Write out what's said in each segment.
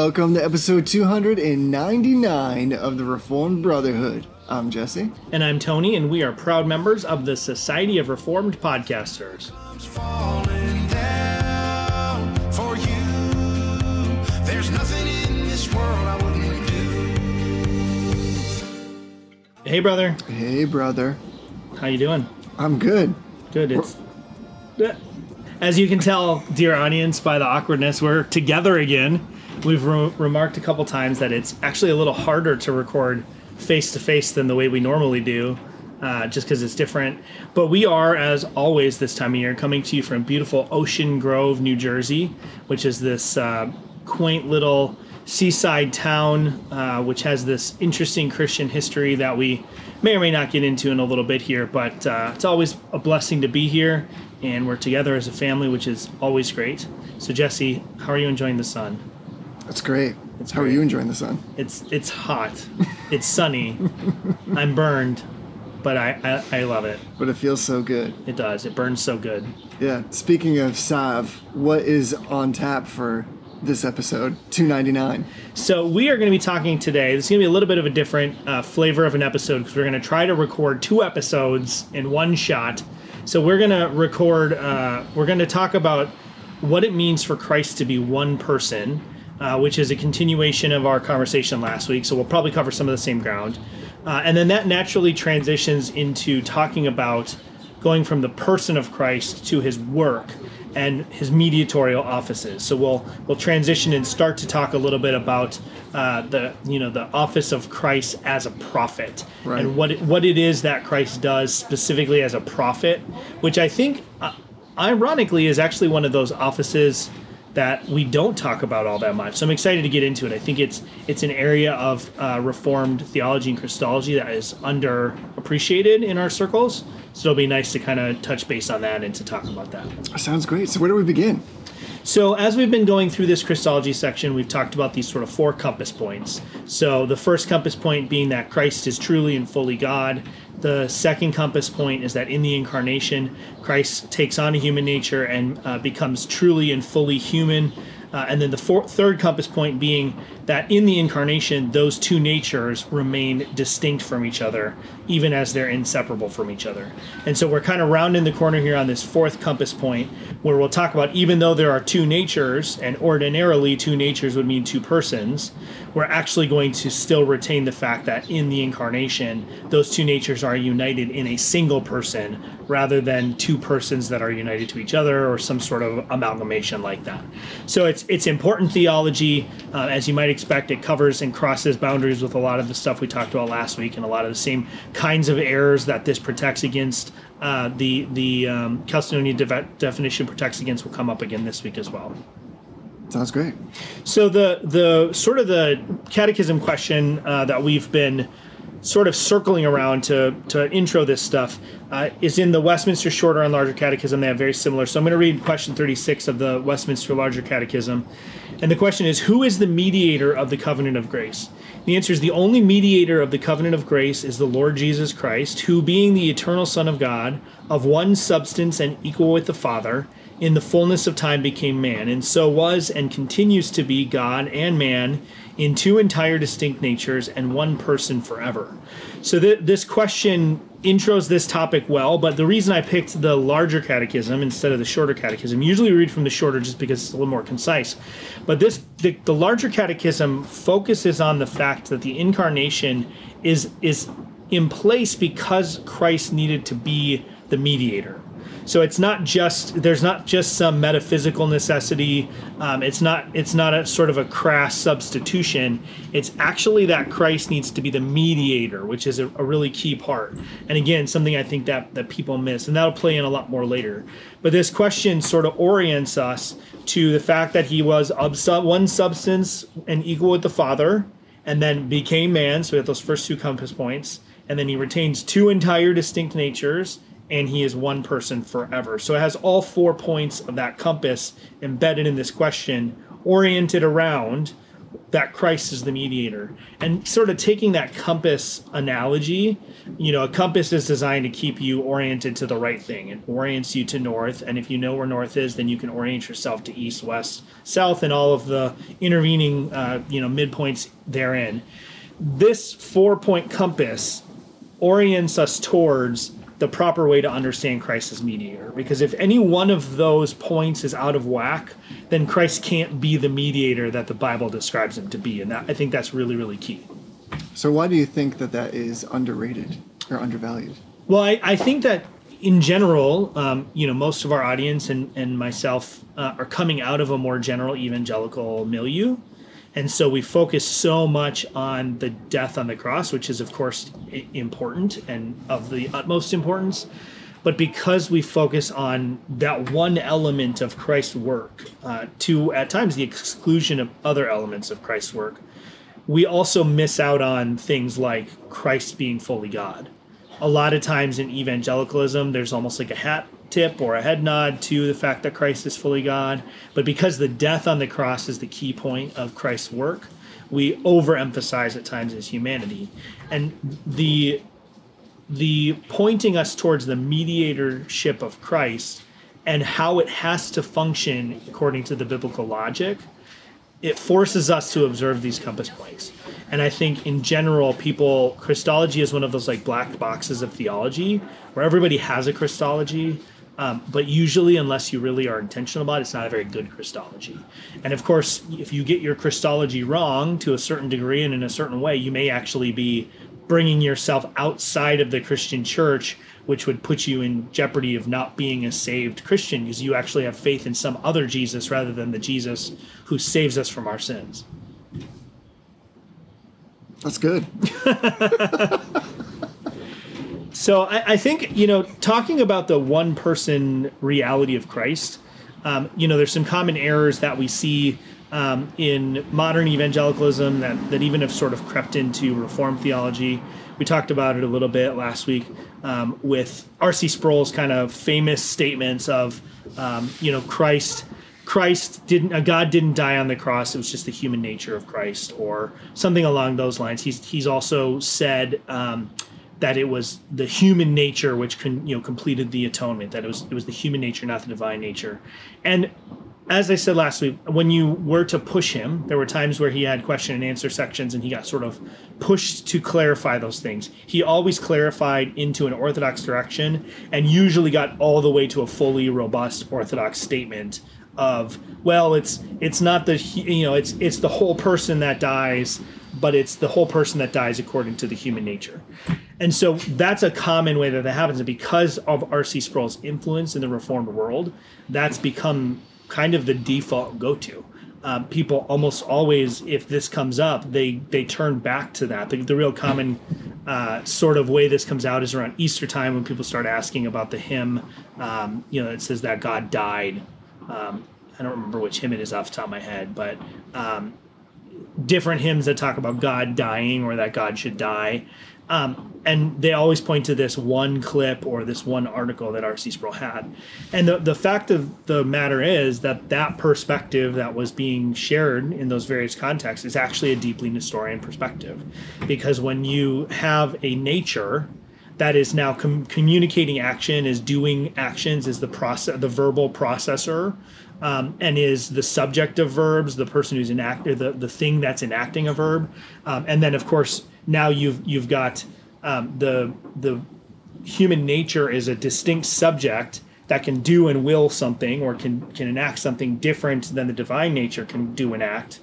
Welcome to episode 299 of the Reformed Brotherhood. I'm Jesse. And I'm Tony, and we are proud members of the Society of Reformed Podcasters. falling down for you. There's nothing in this world I wouldn't do. Hey, brother, Hey, brother. how you doing? I'm good. Good. It's eh. as you can tell, dear audience, by the awkwardness, we're together again. We've re- remarked a couple times that it's actually a little harder to record face to face than the way we normally do, uh, just because it's different. But we are, as always, this time of year, coming to you from beautiful Ocean Grove, New Jersey, which is this uh, quaint little seaside town, uh, which has this interesting Christian history that we may or may not get into in a little bit here. But uh, it's always a blessing to be here, and we're together as a family, which is always great. So, Jesse, how are you enjoying the sun? That's great. It's How are you enjoying the sun? It's it's hot, it's sunny, I'm burned, but I, I I love it. But it feels so good. It does. It burns so good. Yeah. Speaking of Sav, what is on tap for this episode? 299. So we are going to be talking today. This is going to be a little bit of a different uh, flavor of an episode because we're going to try to record two episodes in one shot. So we're going to record. Uh, we're going to talk about what it means for Christ to be one person, uh, which is a continuation of our conversation last week. So we'll probably cover some of the same ground, uh, and then that naturally transitions into talking about going from the person of Christ to his work and his mediatorial offices. So we'll we'll transition and start to talk a little bit about uh, the you know the office of Christ as a prophet Right. and what it, what it is that Christ does specifically as a prophet, which I think, uh, ironically, is actually one of those offices that we don't talk about all that much. So I'm excited to get into it. I think it's it's an area of uh, Reformed theology and Christology that is underappreciated in our circles. So it'll be nice to kind of touch base on that and to talk about that. Sounds great. So, where do we begin? So, as we've been going through this Christology section, we've talked about these sort of four compass points. So, the first compass point being that Christ is truly and fully God. The second compass point is that in the incarnation, Christ takes on a human nature and uh, becomes truly and fully human. Uh, and then the four, third compass point being that in the incarnation, those two natures remain distinct from each other, even as they're inseparable from each other. And so we're kind of rounding the corner here on this fourth compass point, where we'll talk about even though there are two natures, and ordinarily two natures would mean two persons, we're actually going to still retain the fact that in the incarnation, those two natures are united in a single person rather than two persons that are united to each other or some sort of amalgamation like that. So it's it's important theology, uh, as you might expect. It covers and crosses boundaries with a lot of the stuff we talked about last week, and a lot of the same kinds of errors that this protects against. Uh, the the um, de- definition protects against will come up again this week as well. Sounds great. So the the sort of the catechism question uh, that we've been sort of circling around to to intro this stuff uh, is in the Westminster Shorter and Larger Catechism. They have very similar. So I'm going to read question 36 of the Westminster Larger Catechism, and the question is, who is the mediator of the covenant of grace? The answer is the only mediator of the covenant of grace is the Lord Jesus Christ, who, being the eternal Son of God, of one substance and equal with the Father, in the fullness of time became man, and so was and continues to be God and man in two entire distinct natures and one person forever. So th- this question intros this topic well, but the reason I picked the larger catechism instead of the shorter catechism, usually we read from the shorter just because it's a little more concise, but this the, the larger catechism focuses on the fact that the incarnation is is in place because Christ needed to be the mediator. So it's not just there's not just some metaphysical necessity. Um, it's not it's not a sort of a crass substitution. It's actually that Christ needs to be the mediator, which is a, a really key part. And again, something I think that that people miss, and that'll play in a lot more later. But this question sort of orients us to the fact that he was of sub, one substance and equal with the Father, and then became man. So we have those first two compass points, and then he retains two entire distinct natures and he is one person forever. So it has all four points of that compass embedded in this question, oriented around that Christ is the mediator. And sort of taking that compass analogy, you know, a compass is designed to keep you oriented to the right thing. It orients you to north. And if you know where north is, then you can orient yourself to east, west, south, and all of the intervening, uh, you know, midpoints therein. This four point compass orients us towards the proper way to understand Christ as mediator. Because if any one of those points is out of whack, then Christ can't be the mediator that the Bible describes him to be. And that, I think that's really, really key. So why do you think that that is underrated or undervalued? Well, I, I think that in general, um, you know, most of our audience and, and myself uh, are coming out of a more general evangelical milieu. And so we focus so much on the death on the cross, which is, of course, important and of the utmost importance. But because we focus on that one element of Christ's work, uh, to at times the exclusion of other elements of Christ's work, we also miss out on things like Christ being fully God. A lot of times in evangelicalism, there's almost like a hat tip or a head nod to the fact that Christ is fully God. But because the death on the cross is the key point of Christ's work, we overemphasize at times his humanity. And the the pointing us towards the mediatorship of Christ and how it has to function according to the biblical logic it forces us to observe these compass points. And I think in general, people, Christology is one of those like black boxes of theology where everybody has a Christology. Um, but usually, unless you really are intentional about it, it's not a very good Christology. And of course, if you get your Christology wrong to a certain degree and in a certain way, you may actually be bringing yourself outside of the Christian church, which would put you in jeopardy of not being a saved Christian because you actually have faith in some other Jesus rather than the Jesus who saves us from our sins. That's good. So I, I think you know, talking about the one person reality of Christ, um, you know, there's some common errors that we see um, in modern evangelicalism that that even have sort of crept into reform theology. We talked about it a little bit last week um, with R.C. Sproul's kind of famous statements of, um, you know, Christ. Christ didn't, uh, God didn't die on the cross. It was just the human nature of Christ, or something along those lines. He's he's also said um, that it was the human nature which con, you know completed the atonement. That it was it was the human nature, not the divine nature. And as I said last week, when you were to push him, there were times where he had question and answer sections, and he got sort of pushed to clarify those things. He always clarified into an orthodox direction, and usually got all the way to a fully robust orthodox statement of, well, it's it's not the you know it's it's the whole person that dies, but it's the whole person that dies according to the human nature. And so that's a common way that that happens. And because of R.C. Sproul's influence in the Reformed world, that's become kind of the default go to. Um, people almost always, if this comes up, they they turn back to that. The, the real common uh, sort of way this comes out is around Easter time when people start asking about the hymn. Um, you know, it says that God died. Um, I don't remember which hymn it is off the top of my head, but um, different hymns that talk about God dying or that God should die. Um, and they always point to this one clip or this one article that R.C. Sproul had. And the, the fact of the matter is that that perspective that was being shared in those various contexts is actually a deeply Nestorian perspective. Because when you have a nature that is now com- communicating action, is doing actions, is the process, the verbal processor, um, and is the subject of verbs, the person who's enacting the the thing that's enacting a verb, um, and then of course now you've you've got um, the the human nature is a distinct subject that can do and will something or can can enact something different than the divine nature can do and act.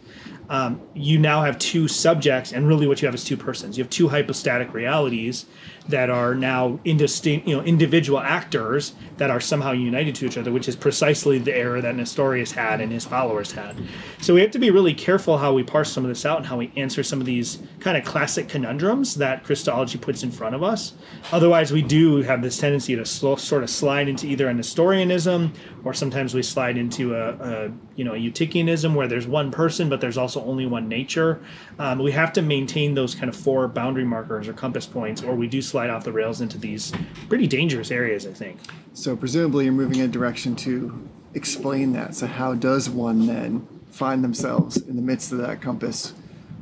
Um, you now have two subjects and really what you have is two persons. You have two hypostatic realities that are now indistinct you know individual actors that are somehow united to each other which is precisely the error that nestorius had and his followers had. So we have to be really careful how we parse some of this out and how we answer some of these kind of classic conundrums that christology puts in front of us. Otherwise we do have this tendency to slow, sort of slide into either a nestorianism or sometimes we slide into a, a you know a eutychianism where there's one person but there's also only one nature. Um, we have to maintain those kind of four boundary markers or compass points or we do slide off the rails into these pretty dangerous areas i think So presumably you're moving in a direction to explain that. So how does one then find themselves in the midst of that compass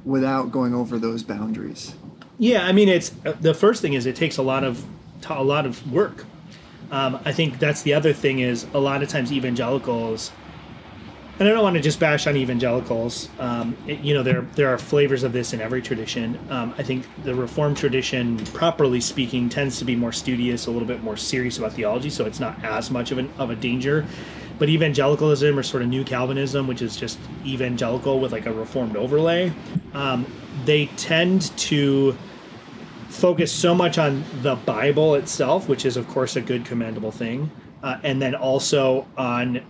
without going over those boundaries. Yeah, I mean, it's uh, the first thing is it takes a lot of a lot of work. Um, I think that's the other thing is a lot of times evangelicals, and I don't want to just bash on evangelicals. Um, it- you know, there there are flavors of this in every tradition. Um, I think the Reformed tradition, properly speaking, tends to be more studious, a little bit more serious about theology, so it's not as much of an of a danger. But evangelicalism or sort of new Calvinism, which is just evangelical with like a Reformed overlay, um, they tend to focus so much on the Bible itself, which is, of course, a good, commendable thing, uh, and then also on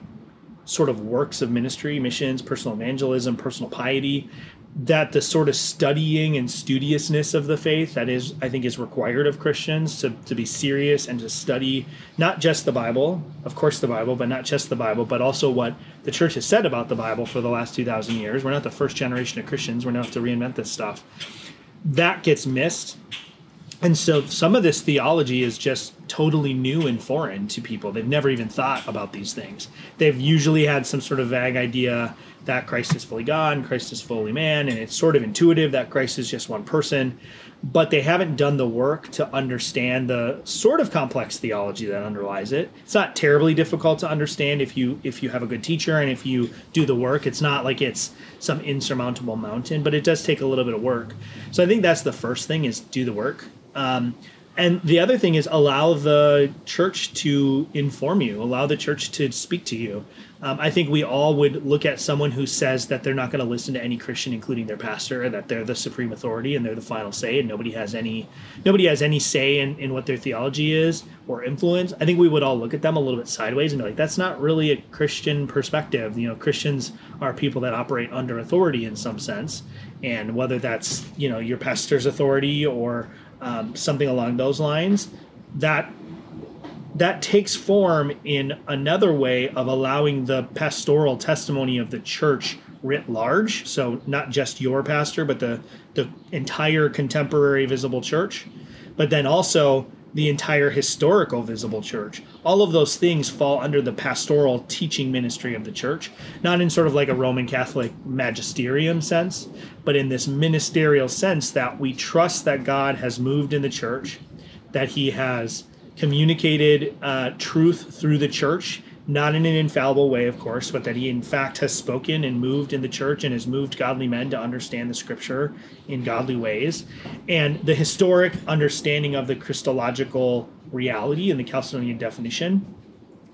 sort of works of ministry, missions, personal evangelism, personal piety, that the sort of studying and studiousness of the faith that is, I think, is required of Christians to, to be serious and to study not just the Bible, of course, the Bible, but not just the Bible, but also what the church has said about the Bible for the last 2,000 years. We're not the first generation of Christians. We're not to reinvent this stuff. That gets missed and so some of this theology is just totally new and foreign to people. They've never even thought about these things. They've usually had some sort of vague idea that Christ is fully God Christ is fully man, and it's sort of intuitive that Christ is just one person, but they haven't done the work to understand the sort of complex theology that underlies it. It's not terribly difficult to understand if you if you have a good teacher and if you do the work. It's not like it's some insurmountable mountain, but it does take a little bit of work. So I think that's the first thing is do the work. Um, and the other thing is allow the church to inform you, allow the church to speak to you. Um, I think we all would look at someone who says that they're not going to listen to any Christian, including their pastor, that they're the supreme authority and they're the final say, and nobody has any nobody has any say in, in what their theology is or influence. I think we would all look at them a little bit sideways and be like, that's not really a Christian perspective. You know, Christians are people that operate under authority in some sense, and whether that's you know your pastor's authority or um, something along those lines, that that takes form in another way of allowing the pastoral testimony of the church writ large. So not just your pastor, but the the entire contemporary visible church, but then also the entire historical visible church. All of those things fall under the pastoral teaching ministry of the church, not in sort of like a Roman Catholic magisterium sense, but in this ministerial sense that we trust that God has moved in the church, that he has communicated uh, truth through the church, not in an infallible way, of course, but that he in fact has spoken and moved in the church and has moved godly men to understand the scripture in godly ways. And the historic understanding of the Christological reality in the Chalcedonian definition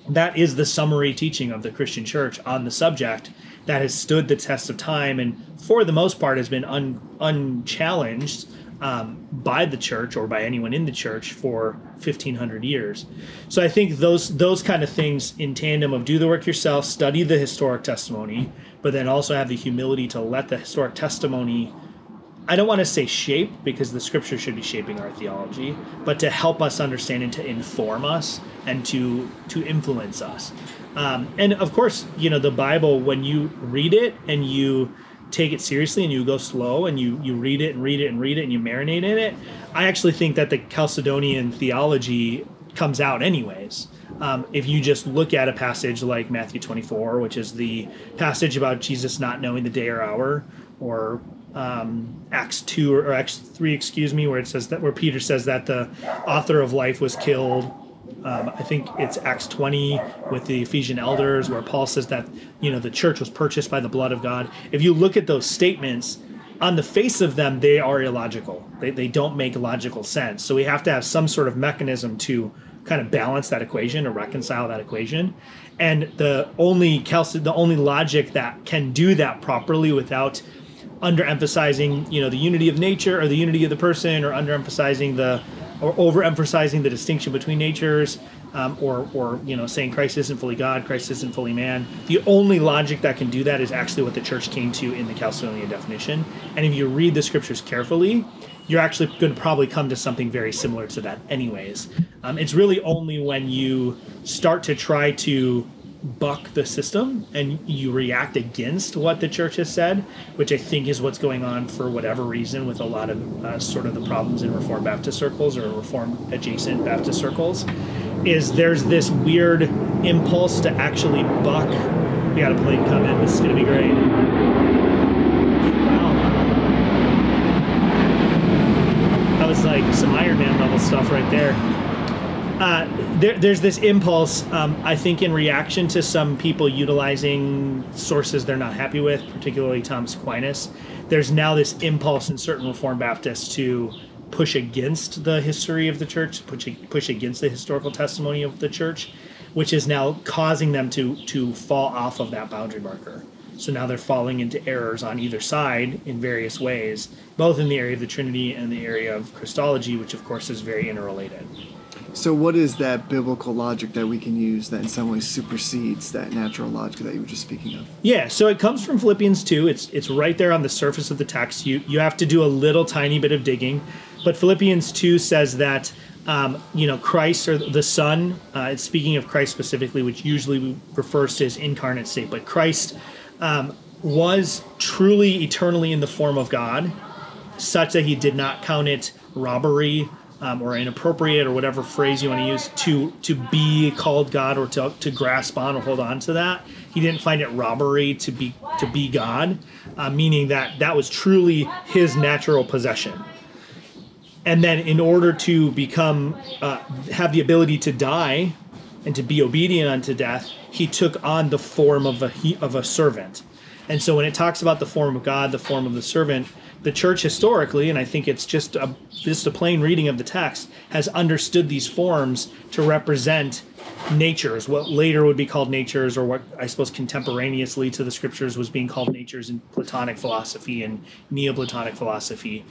that is the summary teaching of the Christian church on the subject that has stood the test of time and for the most part has been un, unchallenged um, by the church or by anyone in the church for 1500 years so i think those those kind of things in tandem of do the work yourself study the historic testimony but then also have the humility to let the historic testimony I don't want to say shape because the scripture should be shaping our theology, but to help us understand and to inform us and to to influence us. Um, and of course, you know the Bible when you read it and you take it seriously and you go slow and you you read it and read it and read it and you marinate in it. I actually think that the Chalcedonian theology comes out anyways. Um, if you just look at a passage like Matthew 24, which is the passage about Jesus not knowing the day or hour, or um, Acts 2 or, or Acts 3, excuse me, where it says that, where Peter says that the author of life was killed. Um, I think it's Acts 20 with the Ephesian elders, where Paul says that, you know, the church was purchased by the blood of God. If you look at those statements, on the face of them, they are illogical. They, they don't make logical sense. So we have to have some sort of mechanism to kind of balance that equation or reconcile that equation. And the only Chalced- the only logic that can do that properly without underemphasizing, you know, the unity of nature or the unity of the person, or underemphasizing the or overemphasizing the distinction between natures, um, or or you know, saying Christ isn't fully God, Christ isn't fully man. The only logic that can do that is actually what the church came to in the Chalcedonian definition. And if you read the scriptures carefully, you're actually going to probably come to something very similar to that, anyways. Um, it's really only when you start to try to buck the system and you react against what the church has said, which I think is what's going on for whatever reason with a lot of uh, sort of the problems in Reformed Baptist circles or Reformed adjacent Baptist circles, is there's this weird impulse to actually buck We got a plane coming. This is gonna be great. Wow. That was like some Iron Man level stuff right there. Uh, there, there's this impulse, um, I think, in reaction to some people utilizing sources they're not happy with, particularly Thomas Aquinas. There's now this impulse in certain Reformed Baptists to push against the history of the church, push, push against the historical testimony of the church, which is now causing them to to fall off of that boundary marker. So now they're falling into errors on either side in various ways, both in the area of the Trinity and the area of Christology, which of course is very interrelated. So, what is that biblical logic that we can use that in some ways supersedes that natural logic that you were just speaking of? Yeah, so it comes from Philippians 2. It's it's right there on the surface of the text. You you have to do a little tiny bit of digging, but Philippians 2 says that um, you know Christ or the Son. Uh, it's speaking of Christ specifically, which usually refers to his incarnate state, but Christ um, was truly eternally in the form of God, such that he did not count it robbery um, or inappropriate or whatever phrase you want to use to to be called God or to, to grasp on or hold on to that. He didn't find it robbery to be to be God, uh, meaning that that was truly his natural possession. And then, in order to become uh, have the ability to die and to be obedient unto death, he took on the form of a of a servant. And so, when it talks about the form of God, the form of the servant, the church historically, and I think it's just a just a plain reading of the text, has understood these forms to represent natures, what later would be called natures, or what I suppose contemporaneously to the scriptures was being called natures in Platonic philosophy and Neoplatonic philosophy.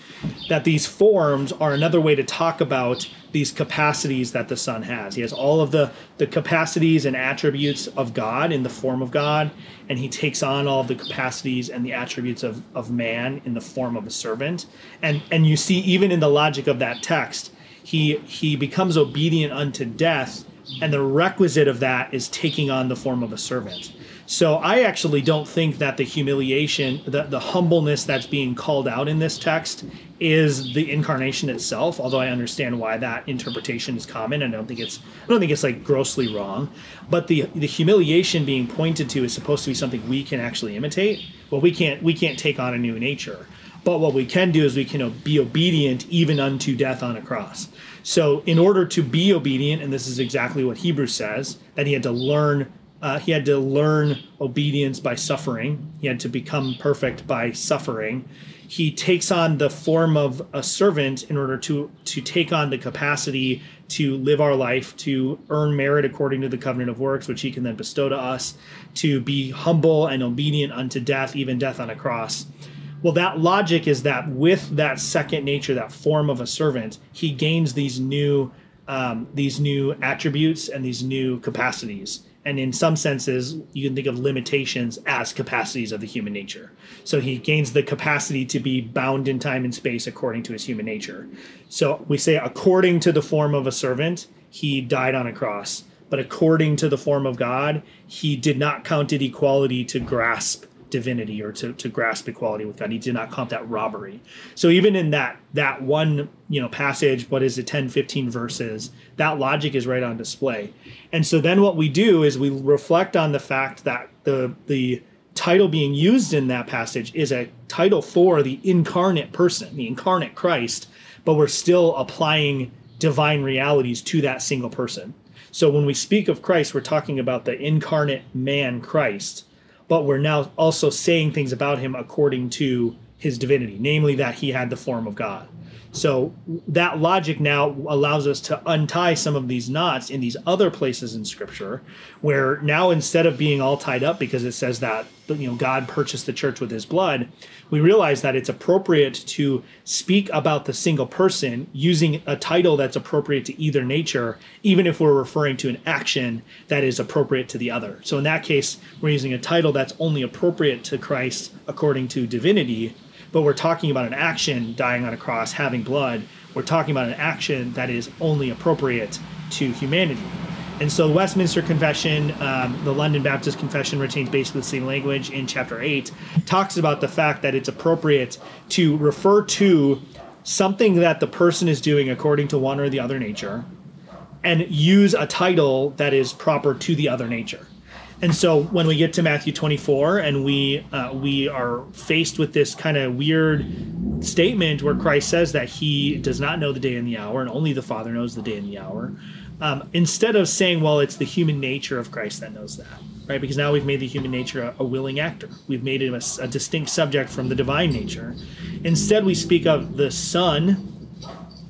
That these forms are another way to talk about these capacities that the Son has. He has all of the, the capacities and attributes of God in the form of God, and he takes on all of the capacities and the attributes of, of man in the form of a servant. And and you see even in the logic of that text, he he becomes obedient unto death and the requisite of that is taking on the form of a servant. So I actually don't think that the humiliation, the, the humbleness that's being called out in this text is the incarnation itself, although I understand why that interpretation is common. And I don't think it's I don't think it's like grossly wrong. But the the humiliation being pointed to is supposed to be something we can actually imitate. Well we can't we can't take on a new nature. But what we can do is we can be obedient even unto death on a cross. So, in order to be obedient, and this is exactly what Hebrews says, that he had to learn. Uh, he had to learn obedience by suffering. He had to become perfect by suffering. He takes on the form of a servant in order to to take on the capacity to live our life, to earn merit according to the covenant of works, which he can then bestow to us, to be humble and obedient unto death, even death on a cross. Well, that logic is that with that second nature, that form of a servant, he gains these new um, these new attributes and these new capacities. And in some senses, you can think of limitations as capacities of the human nature. So he gains the capacity to be bound in time and space according to his human nature. So we say, according to the form of a servant, he died on a cross. But according to the form of God, he did not count it equality to grasp divinity or to, to grasp equality with God. He did not count that robbery. So even in that that one, you know, passage, what is it, 10, 15 verses, that logic is right on display. And so then what we do is we reflect on the fact that the the title being used in that passage is a title for the incarnate person, the incarnate Christ, but we're still applying divine realities to that single person. So when we speak of Christ, we're talking about the incarnate man Christ but we're now also saying things about him according to his divinity, namely that he had the form of God. So that logic now allows us to untie some of these knots in these other places in Scripture, where now instead of being all tied up because it says that you know God purchased the church with His blood, we realize that it's appropriate to speak about the single person using a title that's appropriate to either nature, even if we're referring to an action that is appropriate to the other. So in that case, we're using a title that's only appropriate to Christ according to divinity but we're talking about an action dying on a cross having blood we're talking about an action that is only appropriate to humanity and so westminster confession um, the london baptist confession retains basically the same language in chapter 8 talks about the fact that it's appropriate to refer to something that the person is doing according to one or the other nature and use a title that is proper to the other nature. And so when we get to Matthew 24 and we uh, we are faced with this kind of weird statement where Christ says that he does not know the day and the hour and only the Father knows the day and the hour, um, instead of saying, well, it's the human nature of Christ that knows that, right? Because now we've made the human nature a, a willing actor. We've made him a distinct subject from the divine nature. Instead, we speak of the Son,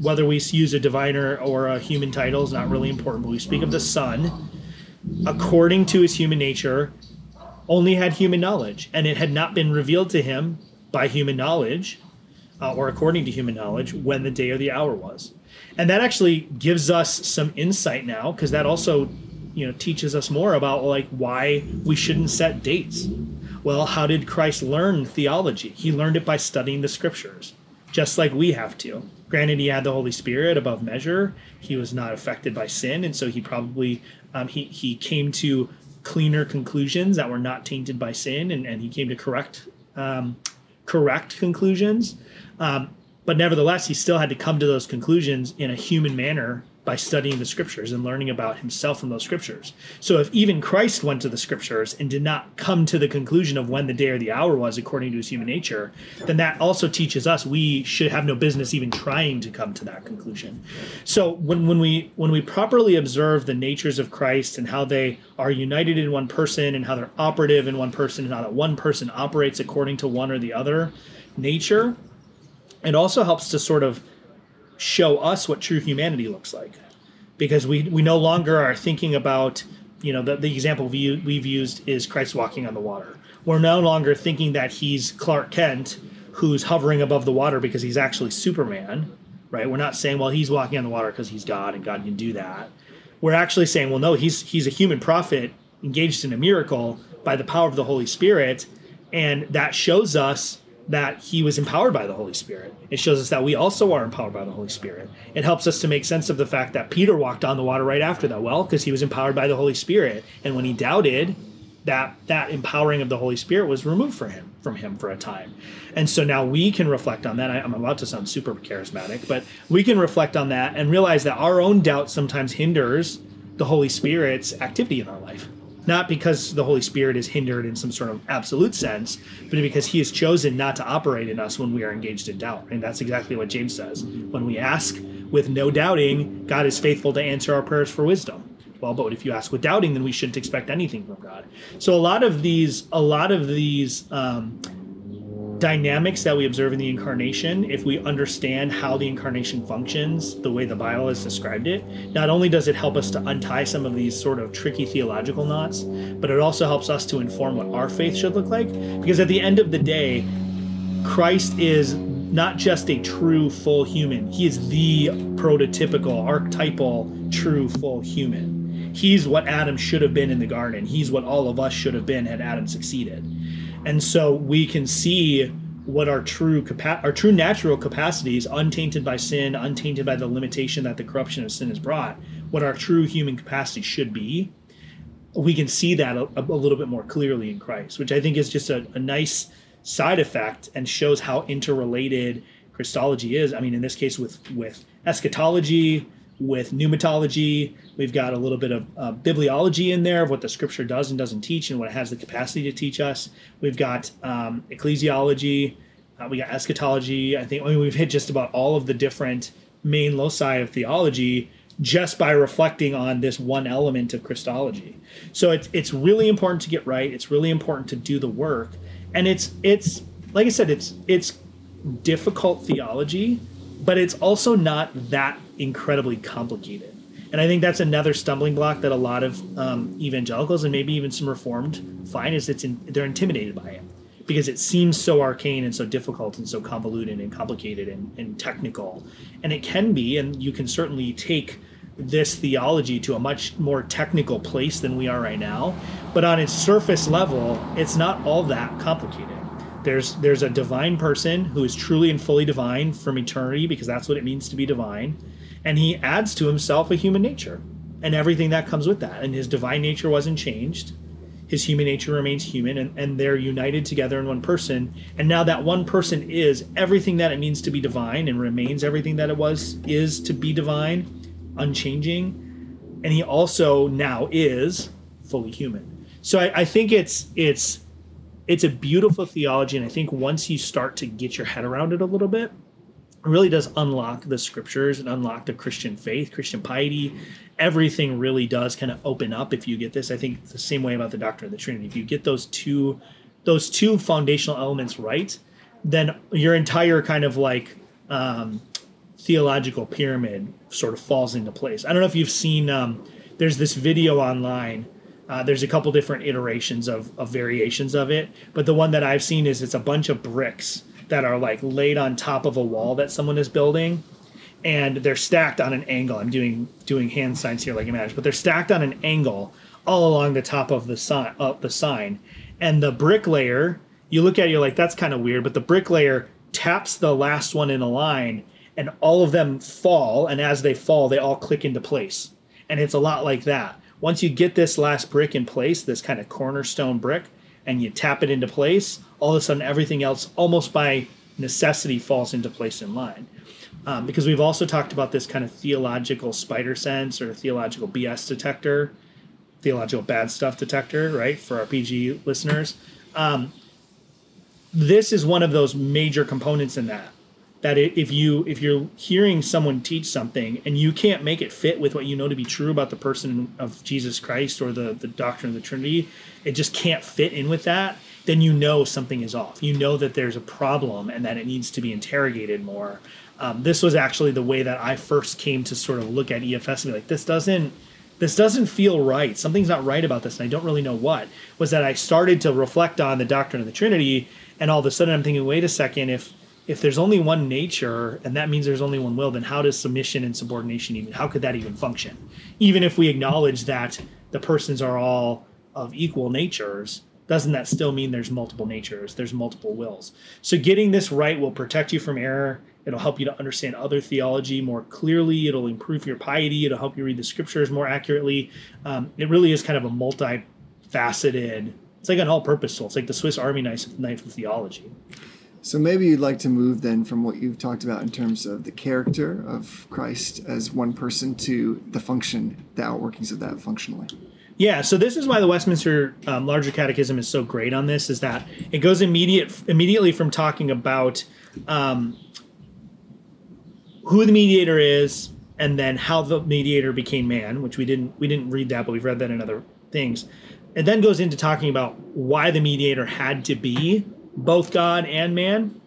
whether we use a diviner or a human title is not really important, but we speak of the Son according to his human nature, only had human knowledge, and it had not been revealed to him by human knowledge uh, or according to human knowledge when the day or the hour was. And that actually gives us some insight now, because that also, you know, teaches us more about like why we shouldn't set dates. Well, how did Christ learn theology? He learned it by studying the scriptures, just like we have to. Granted, he had the Holy Spirit above measure. He was not affected by sin, and so he probably um, he he came to cleaner conclusions that were not tainted by sin, and, and he came to correct um, correct conclusions. Um, but nevertheless, he still had to come to those conclusions in a human manner by studying the scriptures and learning about himself from those scriptures. So if even Christ went to the scriptures and did not come to the conclusion of when the day or the hour was according to his human nature, then that also teaches us we should have no business even trying to come to that conclusion. So when, when we when we properly observe the natures of Christ and how they are united in one person and how they're operative in one person and how that one person operates according to one or the other nature, it also helps to sort of show us what true humanity looks like. Because we we no longer are thinking about you know the, the example we, we've used is christ walking on the water. We're no longer thinking that he's clark kent who's hovering above the water because he's actually superman right? We're not saying well he's walking on the water because he's god and god can do that. We're actually saying well no he's he's a human prophet engaged in a miracle by the power of the holy spirit and that shows us that he was empowered by the Holy Spirit. It shows us that we also are empowered by the Holy Spirit. It helps us to make sense of the fact that Peter walked on the water right after that. Well, because he was empowered by the Holy Spirit, and when he doubted, that that empowering of the Holy Spirit was removed for him from him for a time. And so now we can reflect on that. I, I'm about to sound super charismatic, but we can reflect on that and realize that our own doubt sometimes hinders the Holy Spirit's activity in our life not because the Holy Spirit is hindered in some sort of absolute sense, but because He has chosen not to operate in us when we are engaged in doubt. And that's exactly what James says. When we ask with no doubting, God is faithful to answer our prayers for wisdom. Well, but if you ask with doubting, then we shouldn't expect anything from God. So a lot of these, a lot of these um, dynamics that we observe in the incarnation, if we understand how the incarnation functions, the way the Bible has described it, not only does it help us to untie some of these sort of tricky theological knots, but it also helps us to inform what our faith should look like. Because at the end of the day, Christ is not just a true full human, he is the prototypical, archetypal, true full human. He's what Adam should have been in the garden. He's what all of us should have been had Adam succeeded and so we can see what our true capa- our true natural capacities untainted by sin untainted by the limitation that the corruption of sin has brought what our true human capacity should be we can see that a, a little bit more clearly in christ which i think is just a, a nice side effect and shows how interrelated christology is. I mean in this case with with eschatology with pneumatology. We've got a little bit of uh, bibliology in there of what the scripture does and doesn't teach and what it has the capacity to teach us. We've got um, ecclesiology. Uh, we got eschatology. I think I mean, we've hit just about all of the different main loci of theology just by reflecting on this one element of Christology. So it's it's really important to get right. It's really important to do the work, and it's it's like I said, it's it's difficult theology, but it's also not that incredibly complicated. And I think that's another stumbling block that a lot of um, evangelicals and maybe even some reformed find is it's in, they're intimidated by it because it seems so arcane and so difficult and so convoluted and complicated and, and technical. And it can be, and you can certainly take this theology to a much more technical place than we are right now. But on its surface level, it's not all that complicated. There's there's a divine person who is truly and fully divine from eternity because that's what it means to be divine, and he adds to himself a human nature and everything that comes with that. And his divine nature wasn't changed. His human nature remains human, and, and they're united together in one person. And now that one person is everything that it means to be divine and remains everything that it was is to be divine, unchanging. And he also now is fully human. So I, I think it's it's it's a beautiful theology, and I think once you start to get your head around it a little bit, it really does unlock the scriptures and unlock the Christian faith, Christian piety. Everything really does kind of open up if you get this. I think the same way about the doctrine of the Trinity. If you get those two those two foundational elements right, then your entire kind of like um, theological pyramid sort of falls into place. I don't know if you've seen. Um, there's this video online. Uh, there's a couple different iterations of, of variations of it, but the one that I've seen is it's a bunch of bricks that are like laid on top of a wall that someone is building, and they're stacked on an angle. I'm doing doing hand signs here, like imagine, but they're stacked on an angle all along the top of the sign, up the sign, and the bricklayer. You look at it, you're like, that's kind of weird, but the bricklayer taps the last one in a line, and all of them fall, and as they fall, they all click into place, and it's a lot like that. Once you get this last brick in place, this kind of cornerstone brick, and you tap it into place, all of a sudden everything else, almost by necessity, falls into place in line um, because we've also talked about this kind of theological spider sense or theological BS detector, theological bad stuff detector, right? For our PG listeners, um, this is one of those major components in that. That if you if you're hearing someone teach something and you can't make it fit with what you know to be true about the person of Jesus Christ or the the doctrine of the Trinity, it just can't fit in with that. Then you know something is off. You know that there's a problem and that it needs to be interrogated more. Um, this was actually the way that I first came to sort of look at EFS and be like, this doesn't this doesn't feel right. Something's not right about this, and I don't really know what. Was that I started to reflect on the doctrine of the Trinity, and all of a sudden I'm thinking, wait a second, if if there's only one nature and that means there's only one will, then how does submission and subordination even how could that even function? Even if we acknowledge that the persons are all of equal natures, doesn't that still mean there's multiple natures, there's multiple wills? So getting this right will protect you from error. It'll help you to understand other theology more clearly. It'll improve your piety. It'll help you read the scriptures more accurately. Um, it really is kind of a multifaceted. It's like an all-purpose tool. It's like the Swiss Army knife, knife of theology. So maybe you'd like to move then from what you've talked about in terms of the character of Christ as one person to the function, the outworkings of that functionally. Yeah, so this is why the Westminster um, Larger Catechism is so great on this. Is that it goes immediate immediately from talking about um, who the mediator is, and then how the mediator became man, which we didn't we didn't read that, but we've read that in other things. It then goes into talking about why the mediator had to be both God and man,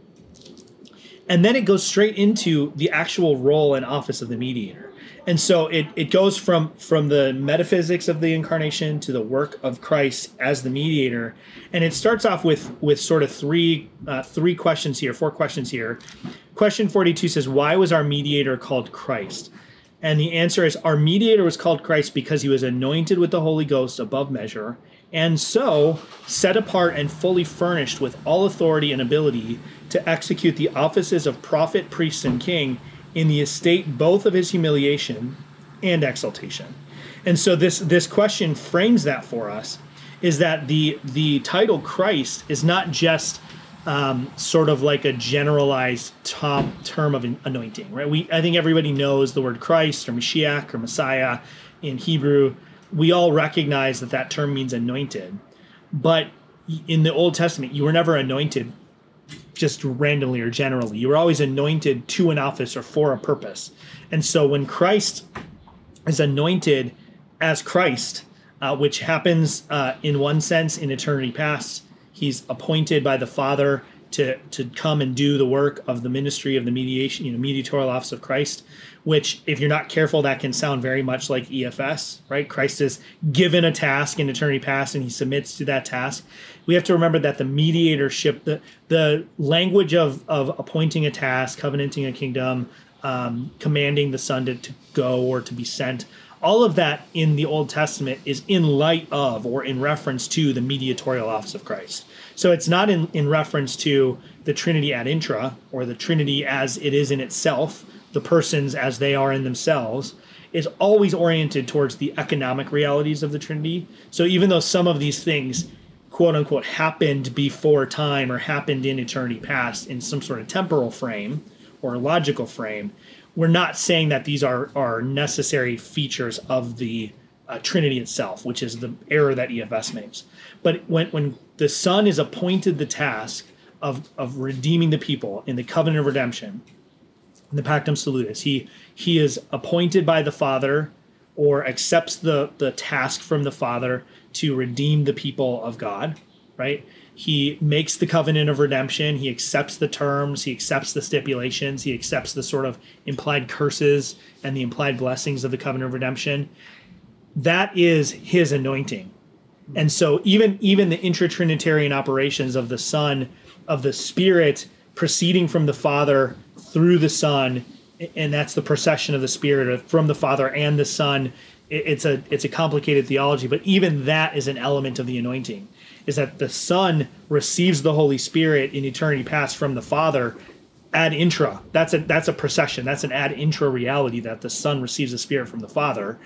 and then it goes straight into the actual role and office of the mediator. And so it, it goes from from the metaphysics of the incarnation to the work of christ as the mediator. And it starts off with with sort of three uh, three questions here four questions here. Question 42 says why was our mediator called christ? And the answer is our mediator was called christ because he was anointed with the holy ghost above measure and so set apart and fully furnished with all authority and ability to execute the offices of prophet priest and king in the estate both of his humiliation and exaltation. And so this this question frames that for us is that the the title Christ is not just um, sort of like a generalized top term of anointing, right? We I think everybody knows the word Christ or Mashiach or Messiah in Hebrew. We all recognize that that term means anointed, but in the Old Testament, you were never anointed just randomly or generally. You were always anointed to an office or for a purpose. And so when Christ is anointed as Christ, uh, which happens uh, in one sense in eternity past, he's appointed by the Father to to come and do the work of the ministry of the mediation, you know, mediatorial office of Christ. Which, if you're not careful, that can sound very much like EFS, right? Christ is given a task in eternity past, and he submits to that task. We have to remember that the mediatorship, the the language of of appointing a task, covenanting a kingdom, um, commanding the Son to, to go or to be sent, all of that in the Old Testament is in light of or in reference to the mediatorial office of Christ. So it's not in, in reference to the Trinity ad intra or the Trinity as it is in itself, the persons as they are in themselves, is always oriented towards the economic realities of the Trinity. So even though some of these things, quote unquote, happened before time or happened in eternity past in some sort of temporal frame or logical frame, we're not saying that these are, are necessary features of the uh, Trinity itself, which is the error that EFS makes. But when when the Son is appointed the task of of redeeming the people in the covenant of redemption, in the Pactum Salutis, he he is appointed by the Father or accepts the the task from the Father to redeem the people of God, right? He makes the covenant of redemption. He accepts the terms. He accepts the stipulations. He accepts the sort of implied curses and the implied blessings of the covenant of redemption. That is his anointing. And so even even the intratrinitarian operations of the Son, of the Spirit proceeding from the Father through the Son, and that's the procession of the Spirit from the Father and the Son. It's a it's a complicated theology, but even that is an element of the anointing is that the Son receives the Holy Spirit in eternity past from the Father ad intra. That's a that's a procession. That's an ad intra reality that the Son receives the Spirit from the Father.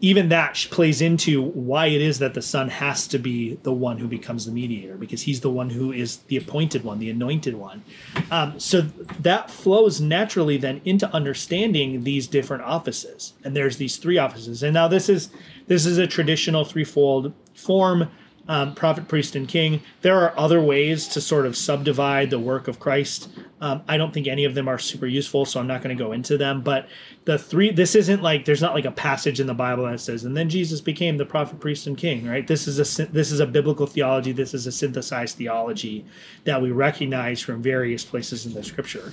Even that plays into why it is that the Son has to be the one who becomes the mediator, because he's the one who is the appointed one, the anointed one. Um, so that flows naturally then into understanding these different offices. And there's these three offices. And now this is this is a traditional threefold form um, prophet, priest, and king. There are other ways to sort of subdivide the work of Christ. Um, I don't think any of them are super useful, so I'm not going to go into them. But the three, this isn't like there's not like a passage in the Bible that says, "And then Jesus became the prophet, priest, and king." Right? This is a this is a biblical theology. This is a synthesized theology that we recognize from various places in the Scripture.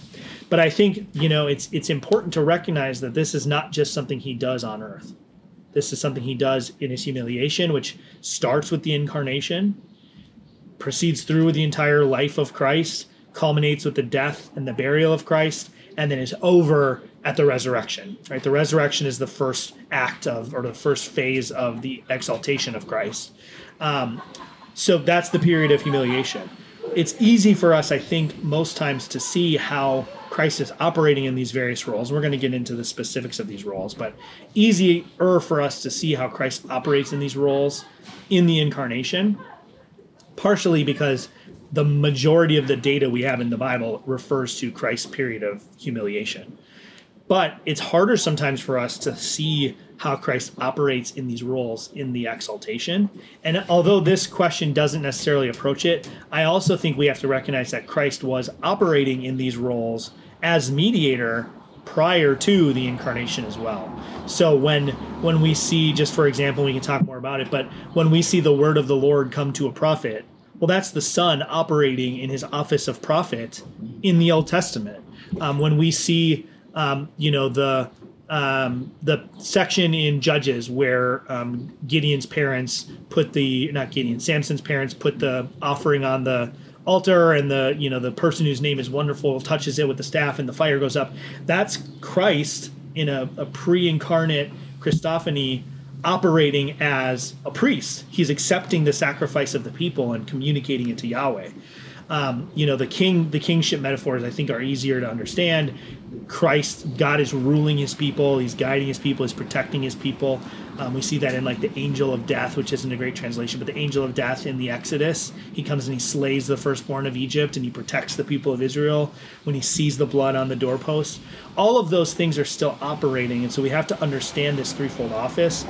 But I think you know it's it's important to recognize that this is not just something He does on earth this is something he does in his humiliation, which starts with the incarnation, proceeds through the entire life of Christ, culminates with the death and the burial of Christ, and then is over at the resurrection. Right? The resurrection is the first act of, or the first phase of the exaltation of Christ. Um, so that's the period of humiliation. It's easy for us, I think, most times to see how Christ is operating in these various roles. We're going to get into the specifics of these roles, but easier for us to see how Christ operates in these roles in the incarnation, partially because the majority of the data we have in the Bible refers to Christ's period of humiliation. But it's harder sometimes for us to see how Christ operates in these roles in the exaltation. And although this question doesn't necessarily approach it, I also think we have to recognize that Christ was operating in these roles as mediator prior to the incarnation as well. So when when we see just for example we can talk more about it but when we see the word of the Lord come to a prophet well that's the son operating in his office of prophet in the Old Testament. Um, when we see um, you know the um, the section in Judges where um, Gideon's parents put the not Gideon Samson's parents put the offering on the altar and the you know the person whose name is wonderful touches it with the staff and the fire goes up. That's christ in a, a pre-incarnate christophany operating as a priest. He's accepting the sacrifice of the people and communicating it to yahweh um, you know the king the kingship metaphors i think are easier to understand christ god is ruling his people he's guiding his people he's protecting his people um, we see that in like the angel of death, which isn't a great translation, but the angel of death in the Exodus. He comes and he slays the firstborn of Egypt and he protects the people of Israel when he sees the blood on the doorposts. All of those things are still operating, and so we have to understand this threefold office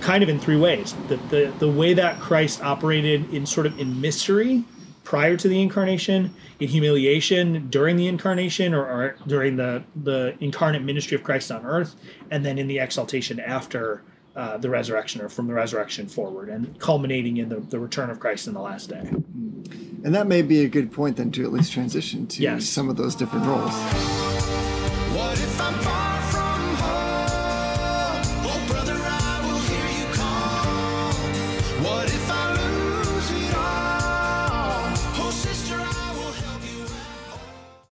kind of in three ways. The, the, the way that Christ operated in sort of in mystery prior to the incarnation, in humiliation during the incarnation or, or during the, the incarnate ministry of Christ on earth, and then in the exaltation after uh, the resurrection or from the resurrection forward and culminating in the, the return of Christ in the last day. And that may be a good point then to at least transition to Yes. some of those different roles.